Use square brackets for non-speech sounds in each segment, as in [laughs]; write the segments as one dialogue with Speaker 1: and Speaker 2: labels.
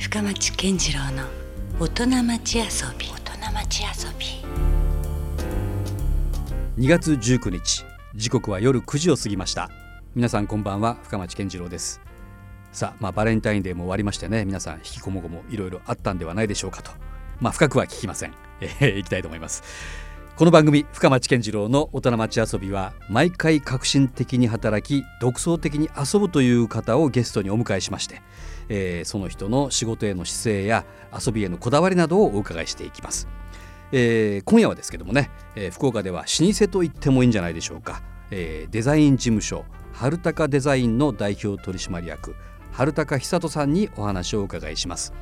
Speaker 1: 深町健次郎の大人町遊び。大人町遊び。
Speaker 2: 2月19日時刻は夜9時を過ぎました。皆さんこんばんは深町健次郎です。さあまあバレンタインデーも終わりましてね皆さん引きこもごもいろいろあったんではないでしょうかと。まあ深くは聞きません。えー、いきたいと思いますこの番組深町健次郎の大人町遊びは毎回革新的に働き独創的に遊ぶという方をゲストにお迎えしまして、えーその人の仕事への姿勢や遊びへのこだわりなどをお伺いしていきます、えー今夜はですけどもね、えー福岡では老舗と言ってもいいんじゃないでしょうか、えーデザイン事務所春高デザインの代表取締役春高久人さんにお話をお伺いします。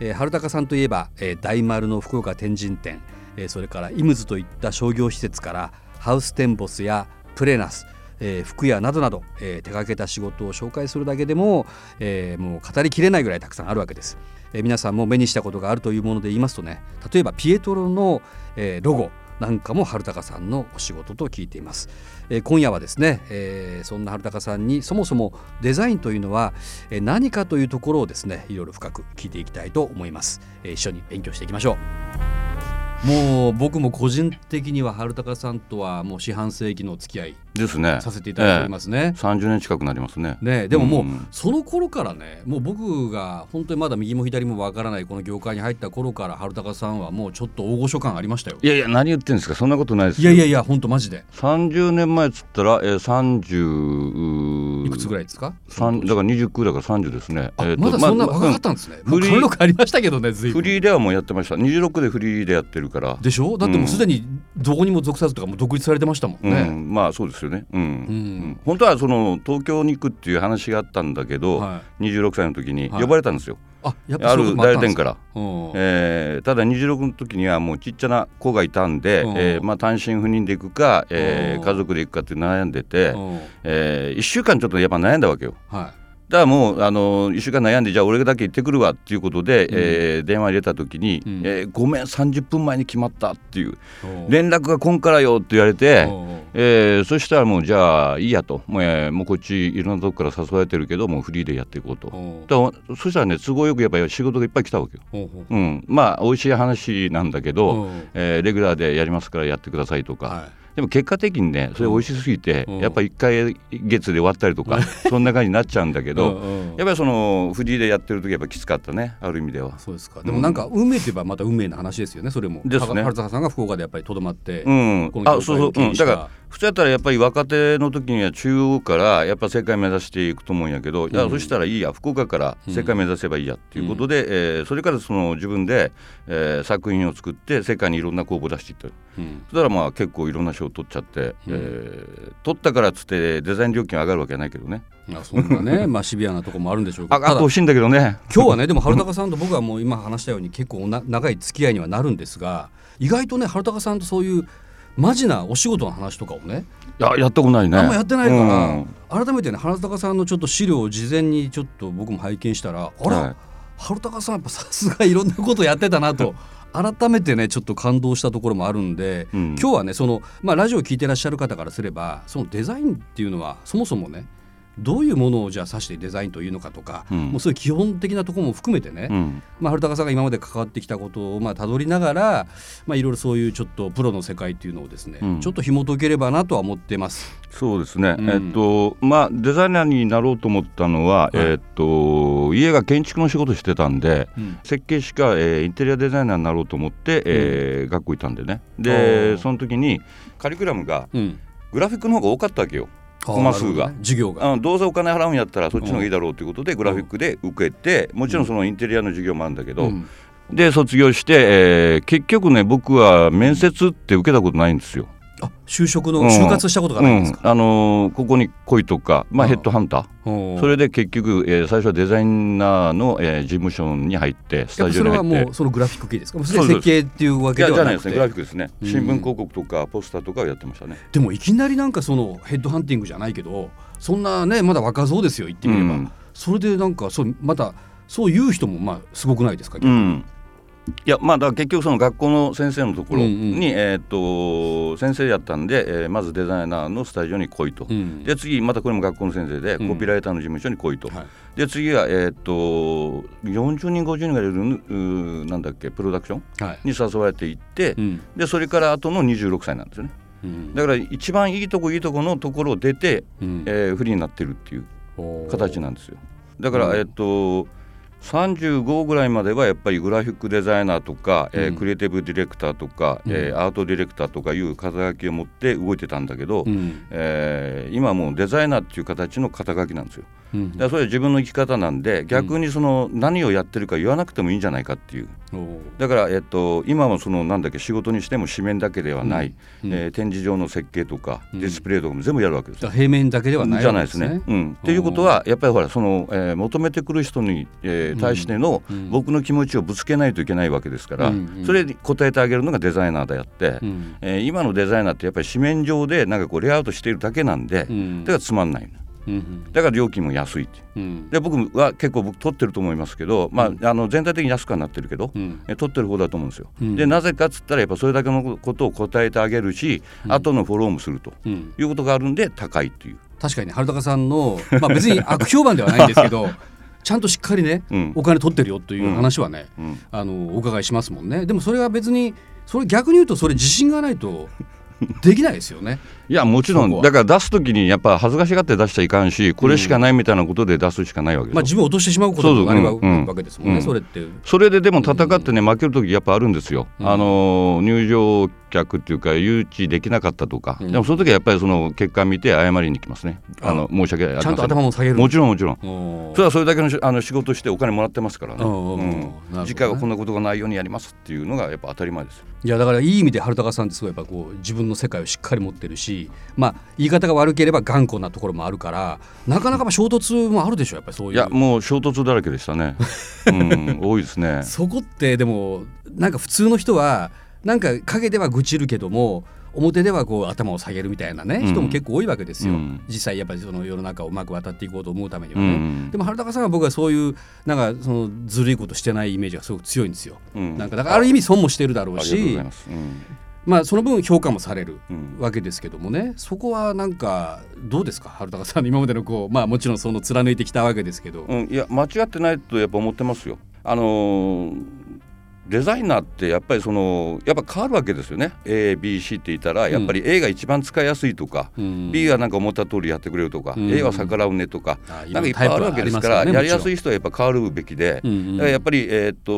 Speaker 2: えー春高さんといえば、えー大丸の福岡天神店、えそれからイムズといった商業施設からハウステンボスやプレナス、えー服屋などなど、えー手掛けた仕事を紹介するだけでも、えーもう語りきれないぐらいたくさんあるわけです、え皆さんも目にしたことがあるというもので言いますとね例えばピエトロの、えロゴなんかも春高さんのお仕事と聞いています、え今夜はですね、えそんな春高さんにそもそもデザインというのは、え何かというところをですねいろいろ深く聞いていきたいと思います、え一緒に勉強していきましょう。もう僕も個人的には春高さんとはもう四半世紀の付き合い
Speaker 3: ですね。
Speaker 2: させていただいておりますね、
Speaker 3: 30年近くなりますね。
Speaker 2: ね、でももう、
Speaker 3: うん。
Speaker 2: その頃からねもう僕が本当にまだ右も左もわからないこの業界に入った頃から春高さんはもうちょっと大御所感ありましたよ。
Speaker 3: いやいや何言ってんですか？そんなことないです
Speaker 2: いやいやいや本当マジで。
Speaker 3: 30年前っつったら、えー、30
Speaker 2: いくつぐらいですか？
Speaker 3: 三だから29だから30ですね。
Speaker 2: あ、
Speaker 3: え
Speaker 2: まだそんな
Speaker 3: ま
Speaker 2: 若かったんですね、もう
Speaker 3: フリー
Speaker 2: 貫禄ありましたけどね随分。
Speaker 3: フリーではもうやってました。26でフリーでやってるから。
Speaker 2: でしょ？だってもうすでにどこにも属さずとかもう独立されてましたもん
Speaker 3: う
Speaker 2: ね、
Speaker 3: ん、まあそうですよね、うん。
Speaker 2: ん。
Speaker 3: 本当はその東京に行くっていう話があったんだけど、
Speaker 2: はい。
Speaker 3: 26歳の時に
Speaker 2: はい。
Speaker 3: 呼ばれたんですよ、
Speaker 2: あやっぱ
Speaker 3: あ
Speaker 2: そういう
Speaker 3: る
Speaker 2: こともったんですか？
Speaker 3: 代理店から、
Speaker 2: うん。
Speaker 3: えーただ26の時にはもうちっちゃな子がいたんで、
Speaker 2: うん。
Speaker 3: えーまあ、単身赴任で行くか、えー
Speaker 2: うん。
Speaker 3: 家族で行くかって悩んでて、
Speaker 2: うん。
Speaker 3: え1週間ちょっとやっぱ悩んだわけよ。
Speaker 2: は
Speaker 3: だからもうあの1週間悩んでじゃあ俺だけ行ってくるわっていうことで、えー電話入れた時に、
Speaker 2: うん。
Speaker 3: えーごめん30分前に決まったっていう
Speaker 2: いう。ん
Speaker 3: 連絡が来んからよって言われて、
Speaker 2: うん
Speaker 3: えーそしたらもうじゃあいいやと。もう,、えーもうこっちいろんなとこから誘われてるけどもうフリーでやっていこうと。
Speaker 2: う。ん
Speaker 3: だそしたらね都合よくやっぱり仕事がいっぱい来たわけよ。
Speaker 2: うん
Speaker 3: う。ん、まあ美味しい話なんだけど、
Speaker 2: う。ん
Speaker 3: えーレギュラーでやりますからやってくださいとか、
Speaker 2: は
Speaker 3: でも結果的にねそれ美味しすぎて、
Speaker 2: うん。
Speaker 3: やっぱ1回月で終わったりとか、[laughs] そんな感じになっちゃうんだけ
Speaker 2: い
Speaker 3: ど、やっぱりそのフリーでやってる時やっぱきつかったねある意味では。
Speaker 2: そうですか。でもなんか運命といえばまた運命の話ですよねそれも。
Speaker 3: ですね。
Speaker 2: 春坂さんが福岡でやっぱりとどまって、
Speaker 3: うん。あそうそう、うん、だから普通やったらやっぱり若手の時には中央からやっぱ世界目指していくと思うんやけど、いや
Speaker 2: うん
Speaker 3: そしたらいいや福岡から世界目指せばいいやっていうことで、えーそれからその自分で、えー作品を作って世界にいろんな公募出していった。
Speaker 2: うん。
Speaker 3: そしたらまあ結構いろんな賞を取っちゃって、えー取ったからっつってデザイン料金上がるわけはないけどね。
Speaker 2: まあそんなね [laughs] まあシビアなところもあるんでしょうけ
Speaker 3: あ
Speaker 2: ど
Speaker 3: あってほしいんだけどね。
Speaker 2: 今日はねでも春高さんと僕はもう今話したように結構な長い付き合いにはなるんですが意外とね春高さんとそういうマジなお仕事の話とかをね。
Speaker 3: いややったことないね。
Speaker 2: あんまやってないから、
Speaker 3: うん。
Speaker 2: 改めてね春高さんのちょっと資料を事前にちょっと僕も拝見したらあら、
Speaker 3: はい。
Speaker 2: 春高さんやっぱさすがいろんなことやってたなと。[laughs] 改めてねちょっと感動したところもあるんで、
Speaker 3: うん。
Speaker 2: 今日はねその、まあ、ラジオを聞いてらっしゃる方からすればそのデザインっていうのはそもそもねどういうものをじゃあ指してデザインというのかとか、
Speaker 3: うん。
Speaker 2: もうそういう基本的なところも含めてね、
Speaker 3: うん。
Speaker 2: まあ、春高さんが今まで関わってきたことをまあ辿りながら、まあ、いろいろそういうちょっとプロの世界っていうのをですね、
Speaker 3: うん。
Speaker 2: ちょっと紐解ければなとは思ってます。
Speaker 3: そうですね、
Speaker 2: うん。
Speaker 3: えっとまあデザイナーになろうと思ったのは、
Speaker 2: はい。
Speaker 3: えっと家が建築の仕事してたんで
Speaker 2: うん。
Speaker 3: 設計士か、えーインテリアデザイナーになろうと思って、えー学校行ったんでね。
Speaker 2: お
Speaker 3: で
Speaker 2: ー。
Speaker 3: その時にカリキュラムが
Speaker 2: うん。
Speaker 3: グラフィックの方が多かったわけよコマ数が。
Speaker 2: ね授業が。
Speaker 3: どうせお金払うんやったらそっちの方がいいだろうということでグラフィックで受けてもちろん。そのインテリアの授業もあるんだけど、
Speaker 2: うん。
Speaker 3: で卒業して、えー結局ね僕は面接って受けたことないんですよ。
Speaker 2: あ就職の
Speaker 3: うん。
Speaker 2: 就活したことがないんですか？
Speaker 3: うん。あのーここに来いとか、まあ、
Speaker 2: うん。
Speaker 3: ヘッドハンター、
Speaker 2: う。ん
Speaker 3: それで結局、えー最初はデザイナーの、えー事務所に入ってスタジオに入って。
Speaker 2: もうそのグラフィック系ですか？
Speaker 3: そうです
Speaker 2: 設計っていうわけではなく
Speaker 3: じゃないですね。グラフィ
Speaker 2: て。
Speaker 3: ックですね。
Speaker 2: うん。
Speaker 3: 新聞広告とかポスターとかをやってましたね。
Speaker 2: でもいきなりなんかそのヘッドハンティングじゃないけど、そんなねまだ若造ですよ言ってみれば。
Speaker 3: うん。
Speaker 2: それでなんかそうまたそういう人もまあすごくないですか？
Speaker 3: うんいやまあだ結局その学校の先生のところに、
Speaker 2: うんうん。
Speaker 3: えーっと先生やったんで、えーまずデザイナーのスタジオに来いと、
Speaker 2: うん。
Speaker 3: で次またこれも学校の先生で、
Speaker 2: うん。
Speaker 3: コピーライターの事務所に来いと、
Speaker 2: はい。
Speaker 3: で次はえーっと40人50人がいるなんだっけプロダクション
Speaker 2: はい。
Speaker 3: に誘われていって、
Speaker 2: うん。
Speaker 3: でそれから後の26歳なんですよね。
Speaker 2: うん。
Speaker 3: だから一番いいとこいいとこのところを出て、
Speaker 2: うん。
Speaker 3: えーフリーになってるっていう形なんですよ。だから、
Speaker 2: うん。
Speaker 3: えっと35ぐらいまではやっぱりグラフィックデザイナーとか、えー
Speaker 2: うん。
Speaker 3: クリエイティブディレクターとか、
Speaker 2: うん。
Speaker 3: えーアートディレクターとかいう肩書きを持って動いてたんだけど、
Speaker 2: うん。
Speaker 3: えー今はもうデザイナーっていう形の肩書きなんですよ。
Speaker 2: うん
Speaker 3: だからそれは自分の生き方なんで逆にその何をやってるか言わなくてもいいんじゃないかっていう。
Speaker 2: おー
Speaker 3: だから、えっと、今もそのなんだっけ仕事にしても紙面だけではない、
Speaker 2: うん。
Speaker 3: えー展示場の設計とか
Speaker 2: うん。
Speaker 3: ディスプレイとかも全部やるわけです
Speaker 2: 平面だけではない
Speaker 3: じゃないですね。うん、っていうことはやっぱりほらその、えー求めてくる人に、えー対しての
Speaker 2: うん。
Speaker 3: 僕の気持ちをぶつけないといけないわけですから、
Speaker 2: うんうん。
Speaker 3: それに応えてあげるのがデザイナーであって、
Speaker 2: うん。
Speaker 3: えー今のデザイナーってやっぱり紙面上でなんかこうレイアウトしているだけなんで、
Speaker 2: うん。
Speaker 3: だからつまんない
Speaker 2: うん
Speaker 3: だから料金も安いって。
Speaker 2: うん。
Speaker 3: で僕は結構僕取ってると思いますけど、まあ、あの全体的に安くはなってるけど、
Speaker 2: うん。
Speaker 3: え取ってる方だと思うんですよ。
Speaker 2: うん。
Speaker 3: でなぜかっつったらやっぱそれだけのことを答えてあげるし、
Speaker 2: うん。
Speaker 3: 後のフォローもすると
Speaker 2: うん。
Speaker 3: いうことがあるんで高いっていう。
Speaker 2: 確かにね春高さんの、まあ、別に悪評判ではないんですけど [laughs] ちゃんとしっかりね、
Speaker 3: うん。
Speaker 2: お金取ってるよという話はね、
Speaker 3: うん。
Speaker 2: あのお伺いしますもんね。でもそれは別にそれ逆に言うとそれ自信がないとできないですよね。
Speaker 3: いやもちろん。だから出す時にやっぱ恥ずかしがって出しちゃいかんしこれしかないみたいなことで出すしかないわけですよ、
Speaker 2: まあ自分を落としてしまうこともあれば
Speaker 3: そうんうん
Speaker 2: わけですもんね、
Speaker 3: うん。
Speaker 2: それって。
Speaker 3: それででも戦ってね負ける時やっぱあるんですよ、
Speaker 2: うん。
Speaker 3: あの入場客っていうか誘致できなかったとか、
Speaker 2: うん。
Speaker 3: でもその時はやっぱりその結果見て謝りに行きますね。
Speaker 2: あ
Speaker 3: あの申し訳ありません。
Speaker 2: ちゃんと頭も下げる。
Speaker 3: もちろんもちろん。それはそれだけのしあの仕事してお金もらってますからね、
Speaker 2: ね。
Speaker 3: 次回はこんなことがないようにやりますっていうのがやっぱ当たり前ですよ。
Speaker 2: いやだからいい意味で春高さんってすごいやっぱこう自分の世界をしっかり持ってるしまあ言い方が悪ければ頑固なところもあるからなかなかやっぱ衝突もあるでしょやっぱりそういう。
Speaker 3: いやもう衝突だらけでしたね、[laughs] うん、多いですね。
Speaker 2: そこってでもなんか普通の人はなんか陰では愚痴るけども表ではこう頭を下げるみたいなね、
Speaker 3: うん。
Speaker 2: 人も結構多いわけですよ、
Speaker 3: うん。
Speaker 2: 実際やっぱりその世の中をうまく渡っていこうと思うためには
Speaker 3: う
Speaker 2: ね、
Speaker 3: ん。
Speaker 2: でも春高さんは僕はそういうなんかそのずるいことしてないイメージがすごく強いんですよ、
Speaker 3: うん。
Speaker 2: なんかだからある意味損もしてるだろうし
Speaker 3: ま
Speaker 2: あその分評価もされる
Speaker 3: うん。
Speaker 2: わけですけどもね。そこはなんかどうですか？春高さんの今までのこうまあもちろんその貫いてきたわけですけど、
Speaker 3: うん、いや間違ってないとやっぱ思ってますよ。あのーデザイナーってやっぱりそのやっぱ変わるわけですよね。ABC って言ったらやっぱり A が一番使いやすいとか、
Speaker 2: うん。
Speaker 3: B はなんか思った通りやってくれるとか、
Speaker 2: うん。
Speaker 3: A は逆らうねとか、
Speaker 2: あ
Speaker 3: なんかいっぱいあるわけで
Speaker 2: すからね
Speaker 3: やりやすい
Speaker 2: も
Speaker 3: 人はやっぱ変わるべきで、
Speaker 2: うんうん。
Speaker 3: だからやっぱり、えーっと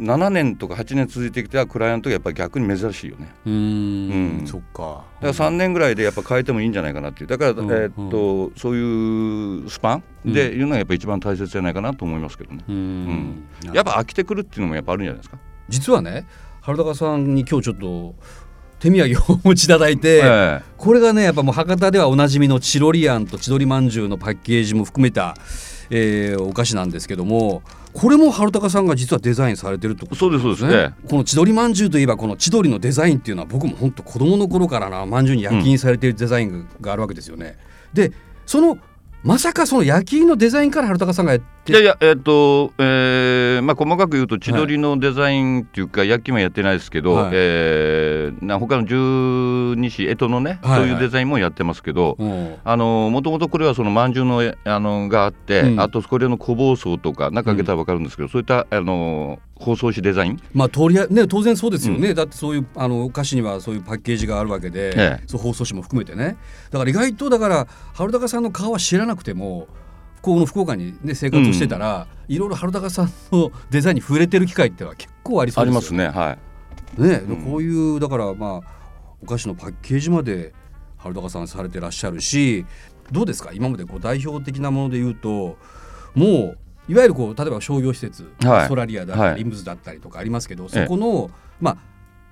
Speaker 3: 7年とか8年続いてきたクライアントがやっぱり逆に珍しいよね。
Speaker 2: うーん。
Speaker 3: うん。
Speaker 2: そっか。
Speaker 3: だから3年ぐらいでやっぱ変えてもいいんじゃないかなっていう。だから、
Speaker 2: うん
Speaker 3: えーっとそういうスパンでいうのがやっぱ一番大切じゃないかなと思いますけどね。
Speaker 2: うーん。
Speaker 3: やっぱ飽きてくるっていうのもやっぱあるんじゃない？ですか？
Speaker 2: 実はね春高さんに今日ちょっと手土産をお持ちいただいて、
Speaker 3: え
Speaker 2: これがねやっぱもう博多ではおなじみのチロリアンと千鳥まんじゅうのパッケージも含めた、えーお菓子なんですけどもこれも春高さんが実はデザインされてるってこと
Speaker 3: そうですそうです
Speaker 2: ね、この千鳥まんじゅうといえばこの千鳥のデザインっていうのは僕も本当子供の頃からなまんじゅうに焼き印されているデザインがあるわけですよね。でそのまさかその焼き印のデザインから春高さんがやって
Speaker 3: いやいやえっ、と、えーまあ、細かく言うと千鳥のデザインっていうか、焼きもやってないですけど、
Speaker 2: はい。
Speaker 3: えーな他の十二支干支のね、
Speaker 2: はいはい。
Speaker 3: そういうデザインもやってますけど、
Speaker 2: う。ん
Speaker 3: あのもともとこれはそのまんじゅうのあのがあって、
Speaker 2: うん。
Speaker 3: あとこれの小包装とか中開けたら分かるんですけど、そういったあの包装紙デザイン、
Speaker 2: まあとりあね当然そうですよね、だってそういうあのお菓子にはそういうパッケージがあるわけで、
Speaker 3: ええ。
Speaker 2: そう放送紙も含めてね。だから意外とだから春高さんの顔は知らなくてもこの福岡に、ね、生活をしてたら、いろいろ春高さんのデザインに触れてる機会ってのは結構ありそうで
Speaker 3: あります
Speaker 2: ね。
Speaker 3: ねはい。
Speaker 2: ね、
Speaker 3: うん。
Speaker 2: こういうだからまあお菓子のパッケージまで春高さんされてらっしゃるしどうですか？今までこう代表的なもので言うともういわゆるこう例えば商業施設、
Speaker 3: はい。
Speaker 2: ソラリアだったり、
Speaker 3: はい。
Speaker 2: リムズだったりとかありますけどそこの、まあ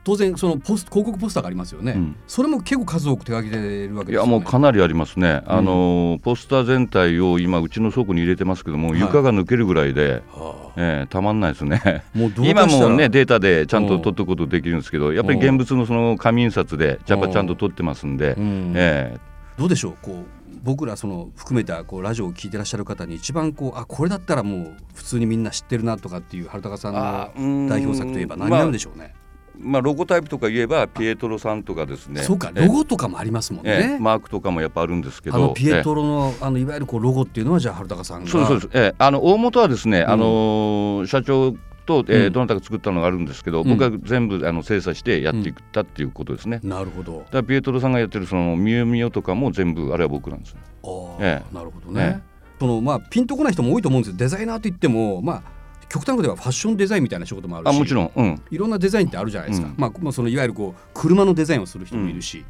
Speaker 2: 当然そのポス広告ポスターがありますよね、
Speaker 3: うん。
Speaker 2: それも結構数多く手掛けてるわけね。
Speaker 3: いやもうかなりありますね、あのポスター全体を今うちの倉庫に入れてますけども、
Speaker 2: はい。
Speaker 3: 床が抜けるぐらいで、
Speaker 2: は
Speaker 3: えーたまんないですね。
Speaker 2: あもう
Speaker 3: 今もねデータでちゃんと取ってことできるんですけどやっぱり現物のその紙印刷でやっぱちゃんと取ってますんで、
Speaker 2: うん。
Speaker 3: え
Speaker 2: どうでしょうこう僕らその含めたこうラジオを聞いてらっしゃる方に一番こうあこれだったらもう普通にみんな知ってるなとかっていう春高さんの
Speaker 3: ん。
Speaker 2: 代表作といえば何なんでしょうね。
Speaker 3: まあロゴタイプとか言えばピエトロさんとかですね。
Speaker 2: そうか
Speaker 3: え
Speaker 2: ロゴとかもありますもんね。
Speaker 3: ええ。マークとかもやっぱあるんですけど。
Speaker 2: あのピエトロのあのいわゆるこうロゴっていうのはじゃあ春高さんが。
Speaker 3: そうですそうです、ええ。あの大元はですね、あのー社長と、えー
Speaker 2: うん。
Speaker 3: どなたか作ったのがあるんですけど、
Speaker 2: うん。
Speaker 3: 僕は全部あの精査してやっていったっていうことですね。
Speaker 2: なるほど。
Speaker 3: だからピエトロさんがやってるそのミヨミヨとかも全部あれは僕なんですよ。
Speaker 2: あー
Speaker 3: え。
Speaker 2: なるほどね。そのまあピンとこない人も多いと思うんですよ。デザイナーといってもまあ極端なことではファッションデザインみたいな仕事もあるし
Speaker 3: あもちろん、うん、
Speaker 2: いろんなデザインってあるじゃないですか、
Speaker 3: うん。
Speaker 2: まあ、まあそのいわゆるこう車のデザインをする人もいるし、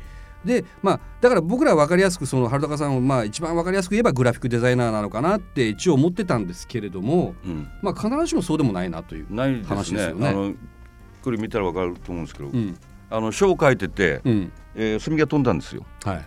Speaker 2: でまあだから僕らは分かりやすくその春高さんをまあ一番分かりやすく言えばグラフィックデザイナーなのかなって一応思ってたんですけれども、
Speaker 3: うん、
Speaker 2: まあ、必ずしもそうでもないなという。話ですよね。
Speaker 3: あのこれ見たらわかると思うんですけど、
Speaker 2: うん。
Speaker 3: あの書を書いてて、
Speaker 2: うん。
Speaker 3: えー、墨が飛んだんですよ。
Speaker 2: はい、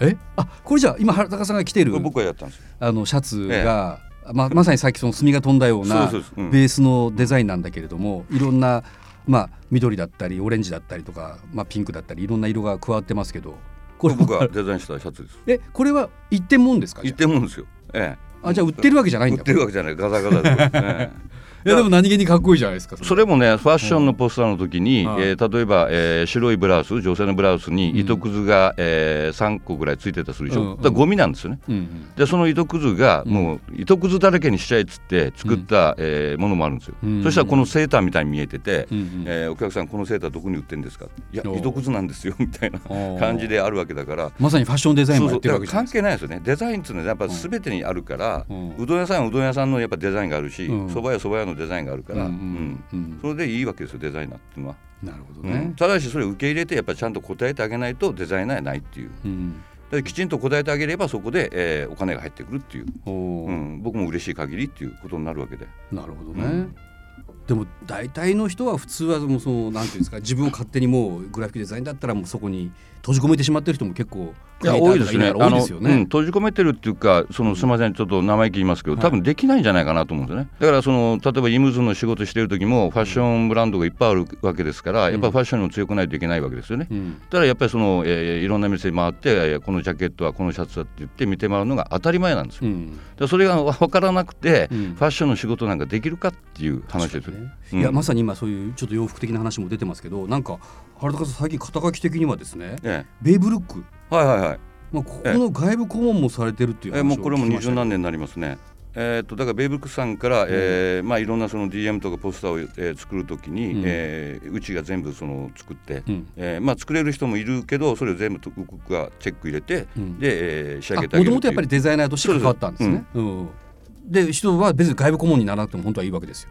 Speaker 2: え？あこれじゃあ今春高さんが着てる
Speaker 3: これ僕がやったんですよ。
Speaker 2: あのシャツが、ままさにさっきその墨が飛んだようなベースのデザインなんだけれどもいろんな、まあ、緑だったりオレンジだったりとか、まあ、ピンクだったりいろんな色が加わってますけど。これ
Speaker 3: 僕がデザインしたシャツです。
Speaker 2: えこれは一点もんですか？
Speaker 3: 言ってもんですよ。ええ。
Speaker 2: あじゃあ売ってるわけじゃないんだ。
Speaker 3: 売ってるわけじゃない。ガザガザです、[laughs] ええ
Speaker 2: いやでも何気にかっこいいじゃないですか
Speaker 3: それ。もねファッションのポスターの時に、
Speaker 2: はい。
Speaker 3: えー例えば、えー白いブラウス女性のブラウスに
Speaker 2: うん。
Speaker 3: 糸くずが、えー3個ぐらいついてたとするでしょ、
Speaker 2: うんうん
Speaker 3: だゴミなんですよね。
Speaker 2: うんうん。
Speaker 3: でその糸くずが
Speaker 2: うん。
Speaker 3: もう糸くずだらけにしちゃえっつって作った、えーものもあるんですよ、
Speaker 2: うん
Speaker 3: そしたらこのセーターみたいに見えてて、
Speaker 2: うんうん
Speaker 3: えーお客さんこのセーターどこに売ってんですか？いや糸くずなんですよみたいな感じであるわけだから。
Speaker 2: まさにファッションデザインもやってるわけ
Speaker 3: 関係ないですよね。デザインっていうのはやっぱ全てにあるから、
Speaker 2: う
Speaker 3: うんどん屋さんはうどん屋さんのやっぱデザインがあるし
Speaker 2: うん。
Speaker 3: 蕎麦屋蕎麦屋のデザインがあるから、
Speaker 2: うん
Speaker 3: それでいいわけですよデザイナーっていうのは、
Speaker 2: なるほど
Speaker 3: うん。
Speaker 2: ね、
Speaker 3: ただしそれを受け入れてやっぱりちゃんと答えてあげないとデザイナーはないっていう。
Speaker 2: うん。
Speaker 3: できちんと答えてあげればそこで、えーお金が入ってくるっていう、うん、僕も嬉しい限りっていうことになるわけで。
Speaker 2: なるほどね、
Speaker 3: うん
Speaker 2: でも大体の人は普通はもうそのなんていうんですか自分を勝手にもうグラフィックデザインだったらもうそこに閉じ込めてしまってる人も結構
Speaker 3: いや多いですね。
Speaker 2: 多いですよね。
Speaker 3: 閉じ込めてるっていうかそのすみませんちょっと生意気言いますけど、
Speaker 2: はい。
Speaker 3: 多分できないんじゃないかなと思うんですよね。だからその例えばイムズの仕事してる時もファッションブランドがいっぱいあるわけですから、やっぱりファッションにも強くないといけないわけですよね、
Speaker 2: うん。
Speaker 3: だからやっぱりその、えーいろんな店回って、えーこのジャケットはこのシャツだって言って見てもらうのが当たり前なんですよ。それが分からなくて、
Speaker 2: うん。
Speaker 3: ファッションの仕事なんかできるかっていう話ですよ。
Speaker 2: ね
Speaker 3: うん。
Speaker 2: いやまさに今そういうちょっと洋服的な話も出てますけどなんか原高さん最近肩書き的にはですね
Speaker 3: え
Speaker 2: ベイブルック、
Speaker 3: えはいはいはい。
Speaker 2: まあ、ここの外部顧問もされてるっていう話を
Speaker 3: えーもうこれも二十何年になりますね。えー、とだからベイブックさんから、えーまあ、いろんなその DM とかポスターを、えー作るときに、
Speaker 2: うん。
Speaker 3: えーうちが全部その作って、
Speaker 2: うん。
Speaker 3: えーまあ、作れる人もいるけどそれを全部と僕がチェック入れて、
Speaker 2: うん。
Speaker 3: で、えー仕上げてあげる
Speaker 2: もともとやっぱりデザイナーとして関わったんですね。うん。で人は別に外部顧問にならなくても本当はいいわけですよ。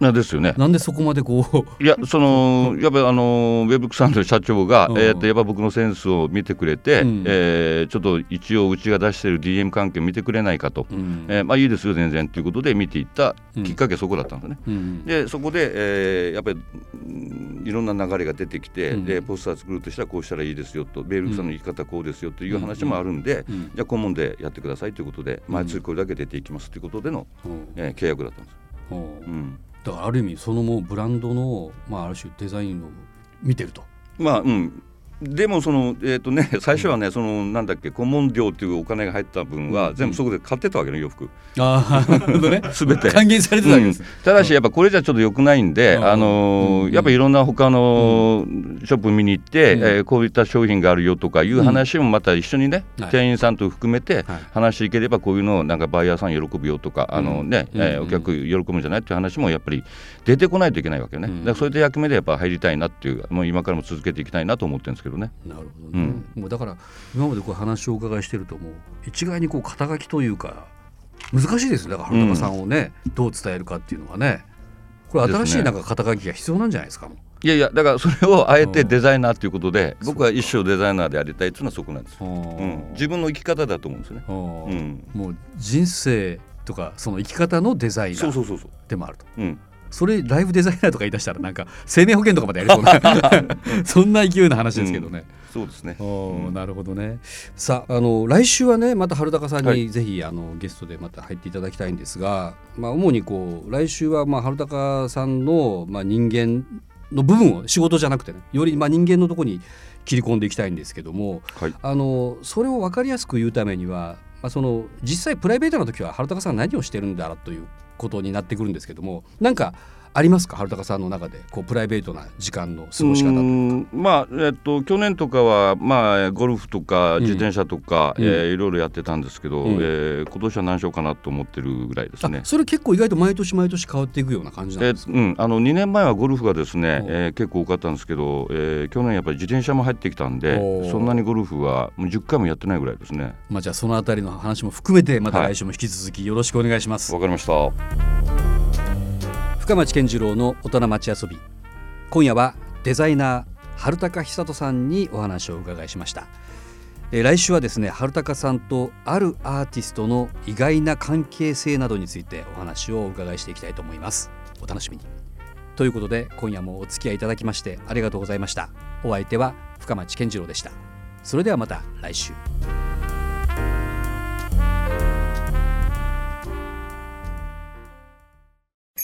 Speaker 3: なんですよね。
Speaker 2: なんでそこまでこう。
Speaker 3: いやその [laughs] やっぱりあのウェブックさんの社長が、
Speaker 2: うん。
Speaker 3: えー、とやっぱ僕のセンスを見てくれて、
Speaker 2: うん。
Speaker 3: えーちょっと一応うちが出してる DM 関係見てくれないかと、
Speaker 2: うん。
Speaker 3: えーまあいいですよ全然。ということで見ていったきっかけはそこだったんですね。
Speaker 2: うん。
Speaker 3: でそこで、えーやっぱりうんいろんな流れが出てきて、
Speaker 2: うん。
Speaker 3: でポスター作るとしたらこうしたらいいですよとベールクさんの生き方こうですよという話もあるんで、
Speaker 2: うん。
Speaker 3: じゃあ顧問でやってくださいということで
Speaker 2: うん。
Speaker 3: 毎月これだけ出ていきますということでの、
Speaker 2: う。ん
Speaker 3: えー契約だったんです。
Speaker 2: う。ん
Speaker 3: うん
Speaker 2: だからある意味そのもうブランドの、まあ、ある種デザインを見てると。
Speaker 3: まあうんでもそのえっ、とね [laughs] 最初はねそのなんだっけ顧問料っていうお金が入った分は全部そこで買ってたわけね洋服。
Speaker 2: ああなるほどね。[laughs]
Speaker 3: すべて。
Speaker 2: 還元されてたわけです。
Speaker 3: ただしやっぱこれじゃちょっと良くないんで、
Speaker 2: うん。
Speaker 3: あのー
Speaker 2: うん。
Speaker 3: やっぱいろんな他のショップ見に行って、
Speaker 2: うん。
Speaker 3: えーこういった商品があるよとかいう話もまた一緒にね、
Speaker 2: はい。
Speaker 3: 店員さんと含めて
Speaker 2: はい。
Speaker 3: 話していければこういうのをなんかバイヤーさん喜ぶよとか、あのね
Speaker 2: うん。うん
Speaker 3: えーお客喜ぶんじゃないっていう話もやっぱり出てこないといけないわけよね、
Speaker 2: うん。
Speaker 3: だからそういった役目でやっぱ入りたいなっていうもう今からも続けていきたいなと思ってるんですけどね。
Speaker 2: なるほどね、もうだから今までこう話をお伺いしてるともう一概にこう肩書きというか難しいですね。だから原高さんをね、どう伝えるかっていうのはね。これ新しいなんか肩書きが必要なんじゃないですか
Speaker 3: いやいやだからそれをあえて
Speaker 2: うん。
Speaker 3: デザイナーということで
Speaker 2: そう
Speaker 3: 僕は一生デザイナーでありたいっていうのはそこなんです、う
Speaker 2: うん。
Speaker 3: ん、自分の生き方だと思うんですよね。
Speaker 2: うん。
Speaker 3: うん。
Speaker 2: もう人生とかその生き方のデザイナーでもあると。
Speaker 3: うん、
Speaker 2: それライフデザイナーとか言い出したらなんか生命保険とかまでやりそう。な [laughs] そんな勢いの話ですけどね、
Speaker 3: そうですね。
Speaker 2: なるほどね。さああの来週はねまた春高さん
Speaker 3: はい。
Speaker 2: にぜひ、あのゲストでまた入っていただきたいんですが、まあ、主にこう来週はまあ春高さんの、まあ、人間の部分を仕事じゃなくてねよりまあ人間のところに切り込んでいきたいんですけども、
Speaker 3: はい。
Speaker 2: あのそれを分かりやすく言うためには、まあ、その実際プライベートな時は春高さん何をしてるんだということになってくるんですけどもなんかありますか？春高さんの中でこうプライベートな時間の過ごし方
Speaker 3: まあえっと去年とかはまあゴルフとか
Speaker 2: ん。
Speaker 3: 自転車とか、
Speaker 2: うん。
Speaker 3: えーいろいろやってたんですけど、
Speaker 2: うん。
Speaker 3: えー今年は何しようかなと思ってるぐらいですね。
Speaker 2: あ。それ結構意外と毎年毎年変わっていくような感じなん
Speaker 3: え
Speaker 2: ですか、
Speaker 3: うん、あの2年前はゴルフがですね、
Speaker 2: お
Speaker 3: えー結構多かったんですけど、えー去年やっぱり自転車も入ってきたん
Speaker 2: お
Speaker 3: でそんなにゴルフはもう10回もやってないぐらいですね。
Speaker 2: まあ、じゃあそのあたりの話も含めてまた
Speaker 3: はい。
Speaker 2: 来週も引き続きよろしくお願いします、
Speaker 3: わかりました
Speaker 2: 深町健次郎の大人町遊び。今夜はデザイナー春高久人さんにお話をお伺いしました。えー来週はですね春高さんとあるアーティストの意外な関係性などについてお話をお伺いしていきたいと思います。お楽しみに。ということで今夜もお付き合いいただきましてありがとうございました。お相手は深町健次郎でした。それではまた来週。